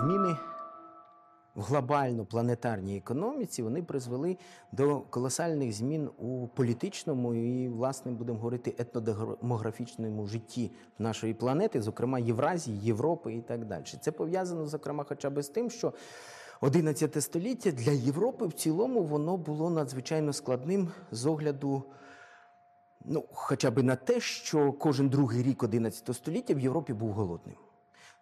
Зміни в глобально планетарній економіці вони призвели до колосальних змін у політичному і, власне, будемо говорити, етнодемографічному житті нашої планети, зокрема Євразії, Європи і так далі. Це пов'язано, зокрема, хоча б з тим, що 11 століття для Європи в цілому воно було надзвичайно складним з огляду. Ну, хоча б на те, що кожен другий рік 11 століття в Європі був голодним.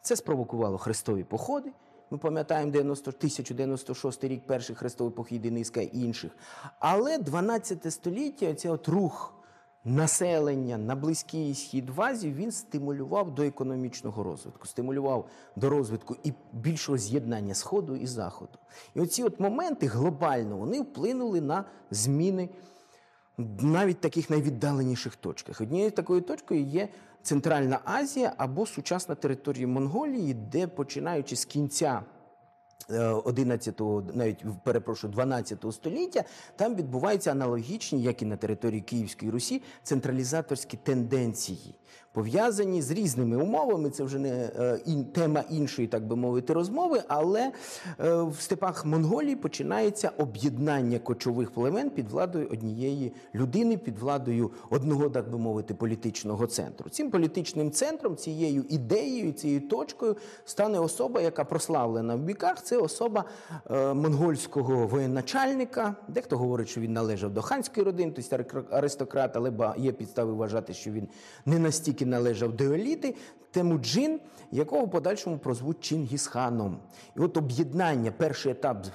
Це спровокувало хрестові походи. Ми пам'ятаємо 90, 1096 рік, перший хрестовий похід і низка інших. Але 12 століття, цей от рух населення на Близький Схід в Азію, він стимулював до економічного розвитку, стимулював до розвитку і більшого з'єднання Сходу і Заходу. І оці от моменти глобально вони вплинули на зміни навіть таких найвіддаленіших точках. Однією такою точкою є Центральна Азія або сучасна територія Монголії, де починаючи з кінця 11-го, навіть перепрошую, 12 століття, там відбуваються аналогічні, як і на території Київської Русі, централізаторські тенденції, пов'язані з різними умовами. Це вже не е, тема іншої, так би мовити, розмови. Але е, в степах Монголії починається об'єднання кочових племен під владою однієї людини, під владою одного, так би мовити, політичного центру. Цим політичним центром, цією ідеєю, цією точкою стане особа, яка прославлена в біках. Це особа е, монгольського воєначальника. Дехто говорить, що він належав до ханської родини, тобто аристократ, але є підстави вважати, що він не настільки належав до еліти. Темуджин, якого в подальшому прозвуть Чингісханом. І от об'єднання, перший етап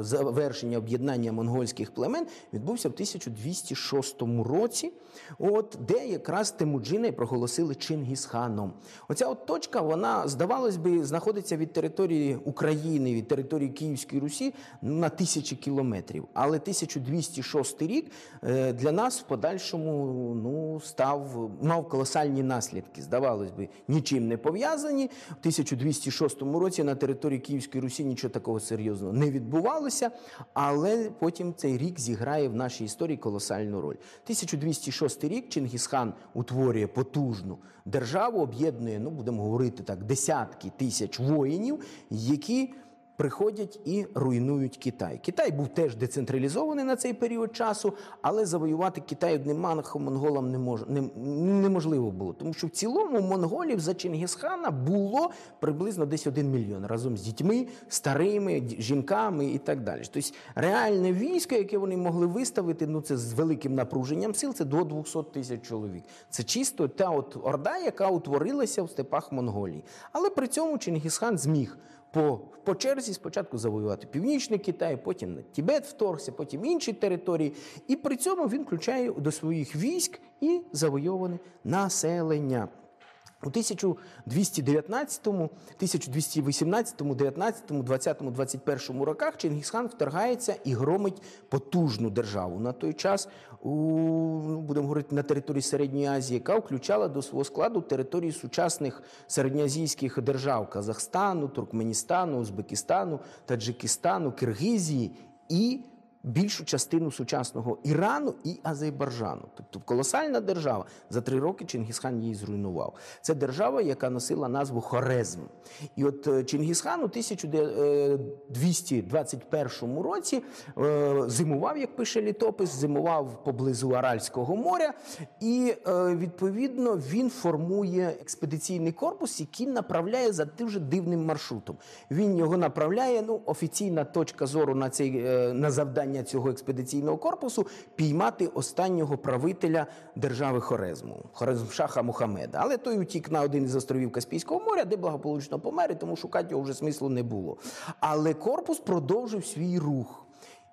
завершення об'єднання монгольських племен відбувся в 1206 році, от, де якраз Темуджина проголосили Чингісханом. Оця от точка, вона, здавалось би, знаходиться від території України, від території Київської Русі на тисячі кілометрів. Але 1206 рік е, для нас в подальшому ну, став, мав колосальні наслідки. Здавалось би, нічим не пов'язані. В 1206 році на території Київської Русі нічого такого серйозного не відбувалося відбувалося, але потім цей рік зіграє в нашій історії колосальну роль. 1206 рік Чингісхан утворює потужну державу, об'єднує, ну будемо говорити так, десятки тисяч воїнів, які приходять і руйнують Китай. Китай був теж децентралізований на цей період часу, але завоювати Китай одним манхом монголам не мож, не, неможливо було. Тому що в цілому монголів за Чингісхана було приблизно десь один мільйон разом з дітьми, старими, жінками і так далі. Тобто реальне військо, яке вони могли виставити, ну це з великим напруженням сил, це до 200 тисяч чоловік. Це чисто та от орда, яка утворилася в степах Монголії. Але при цьому Чингісхан зміг по по черзі спочатку завоювати Північний Китай, потім на Тібет вторгся, потім інші території. І при цьому він включає до своїх військ і завойоване населення. У 1219, 1218, 19, 20, 21 роках Чингісхан вторгається і громить потужну державу. На той час, у, ну, будемо говорити, на території Середньої Азії, яка включала до свого складу території сучасних середньоазійських держав Казахстану, Туркменістану, Узбекистану, Таджикистану, Киргизії і більшу частину сучасного Ірану і Азербайджану. Тобто колосальна держава. За три роки Чингісхан її зруйнував. Це держава, яка носила назву Хорезм. І от е, Чингісхан у 1221 році е, зимував, як пише літопис, зимував поблизу Аральського моря, і е, відповідно він формує експедиційний корпус, який направляє за дуже дивним маршрутом. Він його направляє. Ну, офіційна точка зору на цей на завдання завдання цього експедиційного корпусу піймати останнього правителя держави Хорезму, Хорезмшаха Мухаммеда. Але той утік на один із островів Каспійського моря, де благополучно помер, і тому шукати його вже смислу не було. Але корпус продовжив свій рух.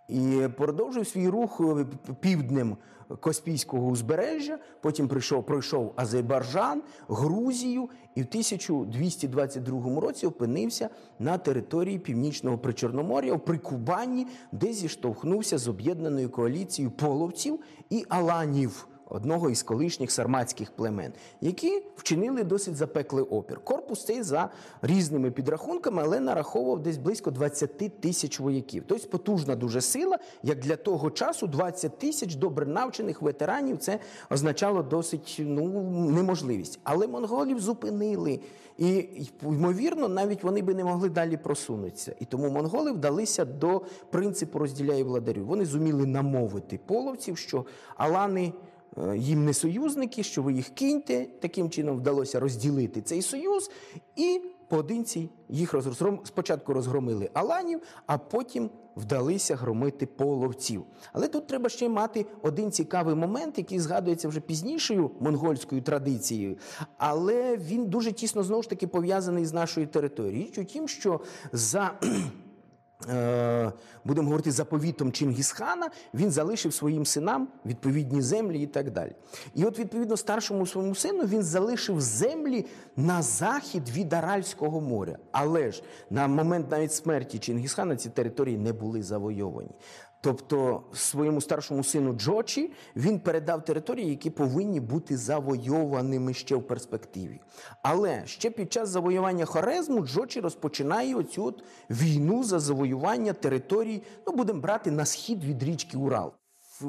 І продовжив свій рух е, півднем Каспійського узбережжя. Потім прийшов, пройшов Азербайджан, Грузію, і в 1222 році опинився на території північного Причорномор'я в Прикубанні, де зіштовхнувся з об'єднаною коаліцією половців і аланів. Одного із колишніх сарматських племен, які вчинили досить запеклий опір. Корпус цей за різними підрахунками, але нараховував десь близько 20 тисяч вояків. Тобто потужна дуже сила, як для того часу 20 тисяч добре навчених ветеранів. Це означало досить ну неможливість. Але монголів зупинили. І ймовірно, навіть вони би не могли далі просунутися. І тому монголи вдалися до принципу розділяй владарю. Вони зуміли намовити половців, що алани їм не союзники, що ви їх киньте. Таким чином вдалося розділити цей союз і поодинці їх розгром... спочатку розгромили аланів, а потім вдалися громити половців. Але тут треба ще мати один цікавий момент, який згадується вже пізнішою монгольською традицією, але він дуже тісно знову ж таки пов'язаний з нашою територією. Річ у тім, що за Е, будемо говорити заповітом Чингісхана, він залишив своїм синам відповідні землі і так далі. І от, відповідно, старшому своєму сину він залишив землі на захід від Аральського моря. Але ж на момент навіть смерті Чингісхана ці території не були завойовані. Тобто своєму старшому сину Джочі він передав території, які повинні бути завойованими ще в перспективі. Але ще під час завоювання Хорезму Джочі розпочинає оцю от війну за завоювання територій, ну будемо брати на схід від річки Урал.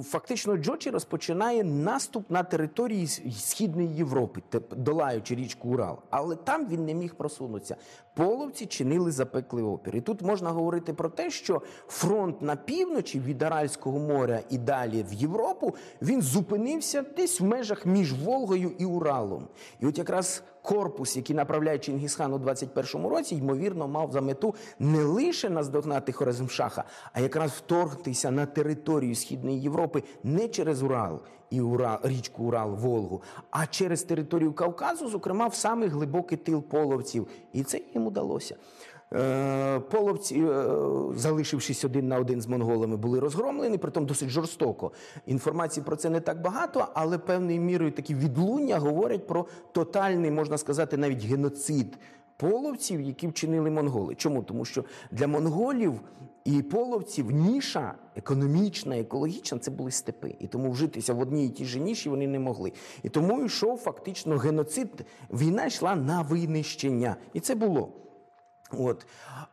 Фактично, Джочі розпочинає наступ на території Східної Європи, долаючи річку Урал. Але там він не міг просунутися. Половці чинили запеклий опір. І тут можна говорити про те, що фронт на півночі від Аральського моря і далі в Європу він зупинився десь в межах між Волгою і Уралом. І от якраз корпус, який направляє Чингісхан у 21-му році, ймовірно, мав за мету не лише наздогнати Хорезмшаха, а якраз вторгтися на територію Східної Європи не через Урал і Урал, річку Урал, Волгу, а через територію Кавказу, зокрема, в самий глибокий тил половців. І це їм удалося. Е, половці, е, залишившись один на один з монголами, були розгромлені, притом досить жорстоко. Інформації про це не так багато, але певною мірою такі відлуння говорять про тотальний, можна сказати, навіть геноцид половців, які вчинили монголи. Чому? Тому що для монголів і половців ніша економічна, екологічна це були степи. І тому вжитися в одній і тій же ніші вони не могли. І тому йшов фактично геноцид. Війна йшла на винищення. І це було. От.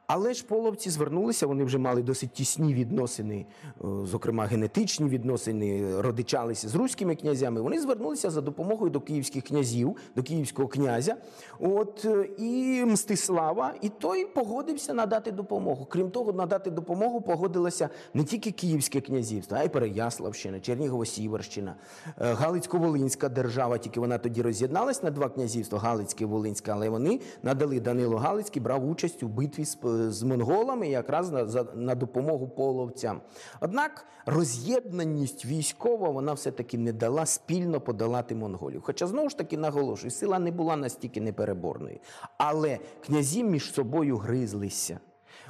Але ж половці звернулися, вони вже мали досить тісні відносини, е, зокрема генетичні відносини, родичалися з руськими князями. Вони звернулися за допомогою до київських князів, до київського князя. От е, і Мстислава, і той погодився надати допомогу. Крім того, надати допомогу погодилося не тільки Київське князівство, а й Переяславщина, Чернігово-Сіверщина, е, Галицько-Волинська держава. Тільки вона тоді роз'єдналась на два князівства Галицьке і Волинське, але вони надали Данило Галицький, брав участь у битві з з монголами якраз на на допомогу половцям. Однак роз'єднаність військова вона все-таки не дала спільно подолати монголів. Хоча знову ж таки наголошую, сила не була настільки непереборною. Але князі між собою гризлися.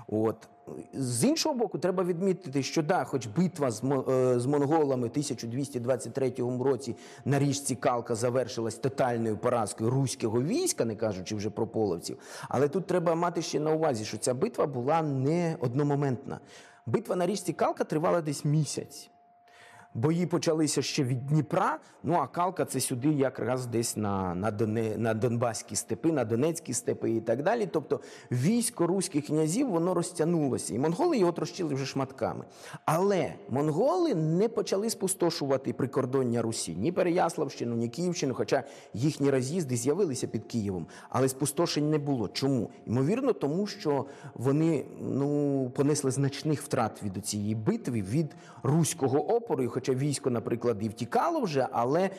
От з іншого боку, треба відмітити, що да, хоч битва з е, з монголами в 1223 році на річці Калка завершилась тотальною поразкою руського війська, не кажучи вже про половців. Але тут треба мати ще на увазі, що ця битва була не одномоментна. Битва на річці Калка тривала десь місяць. Бої почалися ще від Дніпра. Ну а Калка це сюди, якраз десь на на, Доне, на Донбаські степи, на Донецькі степи і так далі. Тобто військо руських князів воно розтягнулося, і монголи його трощили вже шматками. Але монголи не почали спустошувати прикордоння Русі ні Переяславщину, ні Київщину, хоча їхні роз'їзди з'явилися під Києвом, але спустошень не було. Чому? Ймовірно, тому що вони ну понесли значних втрат від цієї битви від руського опору хоча військо, наприклад, і втікало вже, але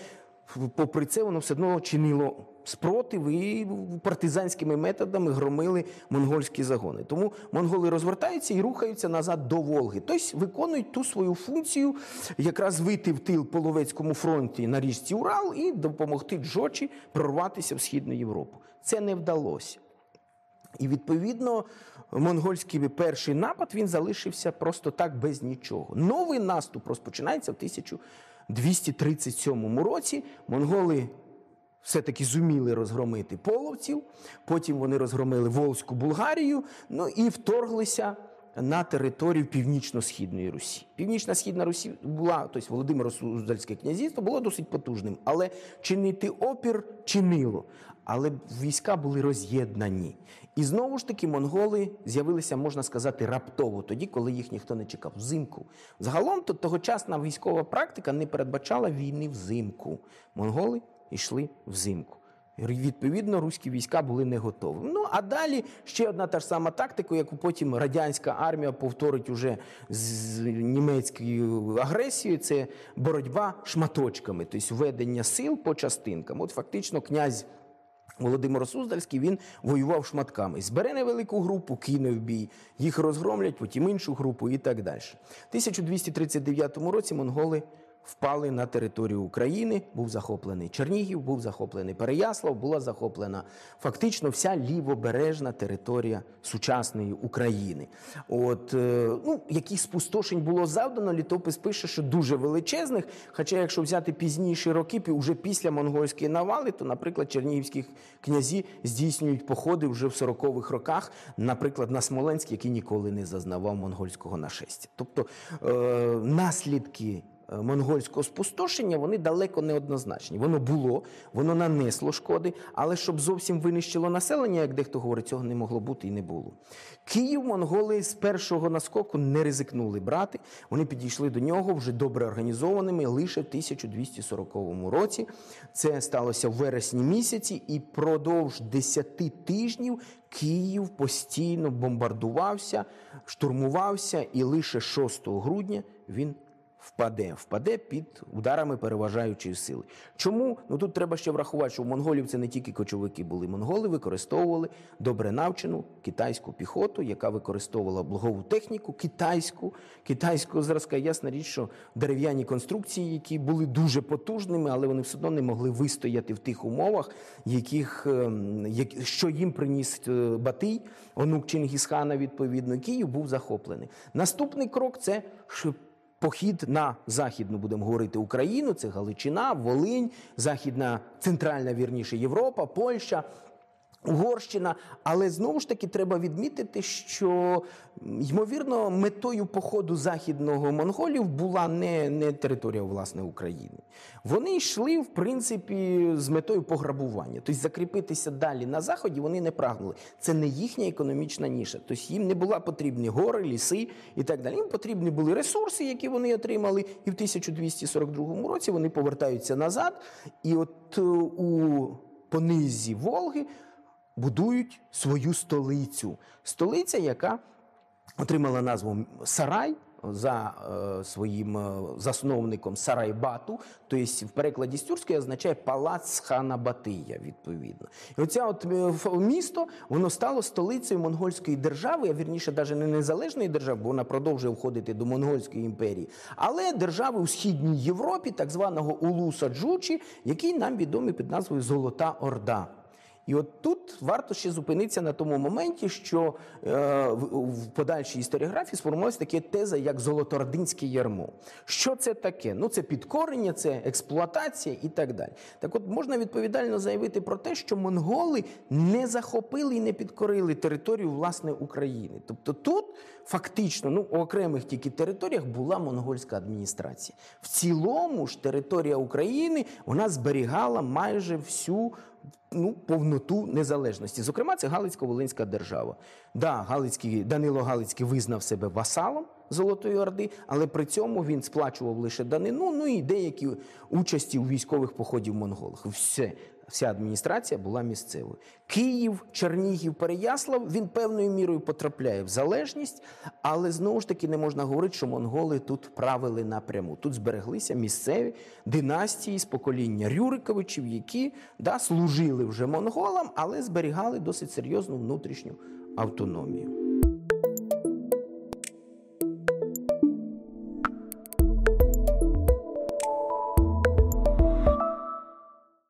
попри це воно все одно чинило спротив і партизанськими методами громили монгольські загони. Тому монголи розвертаються і рухаються назад до Волги. Тобто виконують ту свою функцію, якраз вийти в тил Половецькому фронті на річці Урал і допомогти Джочі прорватися в Східну Європу. Це не вдалося. І відповідно монгольський перший напад він залишився просто так без нічого. Новий наступ розпочинається в 1237 році. Монголи все-таки зуміли розгромити половців, потім вони розгромили Волзьку Булгарію, ну і вторглися на територію північно-східної Русі. Північно-східна Русі була, тобто Володимиро Суздальське князівство було досить потужним, але чинити опір чинило. Але війська були роз'єднані. І знову ж таки монголи з'явилися, можна сказати, раптово, тоді, коли їх ніхто не чекав. Взимку. Загалом то тогочасна військова практика не передбачала війни взимку. Монголи йшли взимку. Відповідно, руські війська були не готові. Ну а далі ще одна та ж сама тактика, яку потім радянська армія повторить уже з німецькою агресією. Це боротьба шматочками, тобто введення сил по частинкам. От фактично, князь. Володимир Суздальський він воював шматками. Збере невелику групу, кине в бій, їх розгромлять, потім іншу групу і так далі. В 1239 році монголи впали на територію України. Був захоплений Чернігів, був захоплений Переяслав, була захоплена фактично вся лівобережна територія сучасної України. От е, ну яких спустошень було завдано, літопис пише, що дуже величезних. Хоча, якщо взяти пізніші роки, вже після монгольської навали, то, наприклад, чернігівські князі здійснюють походи вже в 40-х роках, наприклад, на Смоленськ, який ніколи не зазнавав монгольського нашестя. Тобто е, наслідки. Е, монгольського спустошення, вони далеко не однозначні. Воно було, воно нанесло шкоди, але щоб зовсім винищило населення, як дехто говорить, цього не могло бути і не було. Київ монголи з першого наскоку не ризикнули брати. Вони підійшли до нього вже добре організованими лише в 1240 році. Це сталося в вересні місяці, і продовж 10 тижнів Київ постійно бомбардувався, штурмувався, і лише 6 грудня він впаде, впаде під ударами переважаючої сили. Чому? Ну тут треба ще врахувати, що у монголів це не тільки кочовики були. Монголи використовували добре навчену китайську піхоту, яка використовувала благову техніку, китайську, китайського зразка. Ясна річ, що дерев'яні конструкції, які були дуже потужними, але вони все одно не могли вистояти в тих умовах, яких ем, що їм приніс е, Батий, онук Чингісхана, відповідно, Київ був захоплений. Наступний крок це похід на західну, будемо говорити, Україну, це Галичина, Волинь, Західна, Центральна вірніше Європа, Польща. Угорщина, але знову ж таки треба відмітити, що ймовірно метою походу західного монголів була не не територія власне України. Вони йшли в принципі з метою пограбування, тобто закріпитися далі на заході. Вони не прагнули. Це не їхня економічна ніша. Тобто їм не була потрібні гори, ліси і так далі. Їм потрібні були ресурси, які вони отримали, і в 1242 році вони повертаються назад. І от е, у понизі Волги будують свою столицю. Столиця, яка отримала назву Сарай. За е, своїм е, засновником Сарайбату, тобто в перекладі з тюркської означає палац хана Батия, відповідно. І оця от е, місто воно стало столицею монгольської держави, а вірніше, навіть не незалежної держави, бо вона продовжує входити до монгольської імперії, але держави у східній Європі, так званого Улуса Джучі, який нам відомий під назвою Золота Орда. І от тут варто ще зупинитися на тому моменті, що е, в, подальшій історіографії сформувалася таке теза, як золотородинське ярмо. Що це таке? Ну це підкорення, це експлуатація і так далі. Так, от можна відповідально заявити про те, що монголи не захопили і не підкорили територію власне України. Тобто тут фактично ну у окремих тільки територіях була монгольська адміністрація. В цілому ж територія України вона зберігала майже всю ну, повноту незалежності. Зокрема, це Галицько-Волинська держава. Да, Галицький, Данило Галицький визнав себе васалом Золотої Орди, але при цьому він сплачував лише данину, ну і деякі участі у військових походів монголах. Все вся адміністрація була місцевою. Київ, Чернігів, Переяслав він певною мірою потрапляє в залежність, але знову ж таки не можна говорити, що монголи тут правили напряму. Тут збереглися місцеві династії з покоління Рюриковичів, які да, служили вже монголам, але зберігали досить серйозну внутрішню автономію.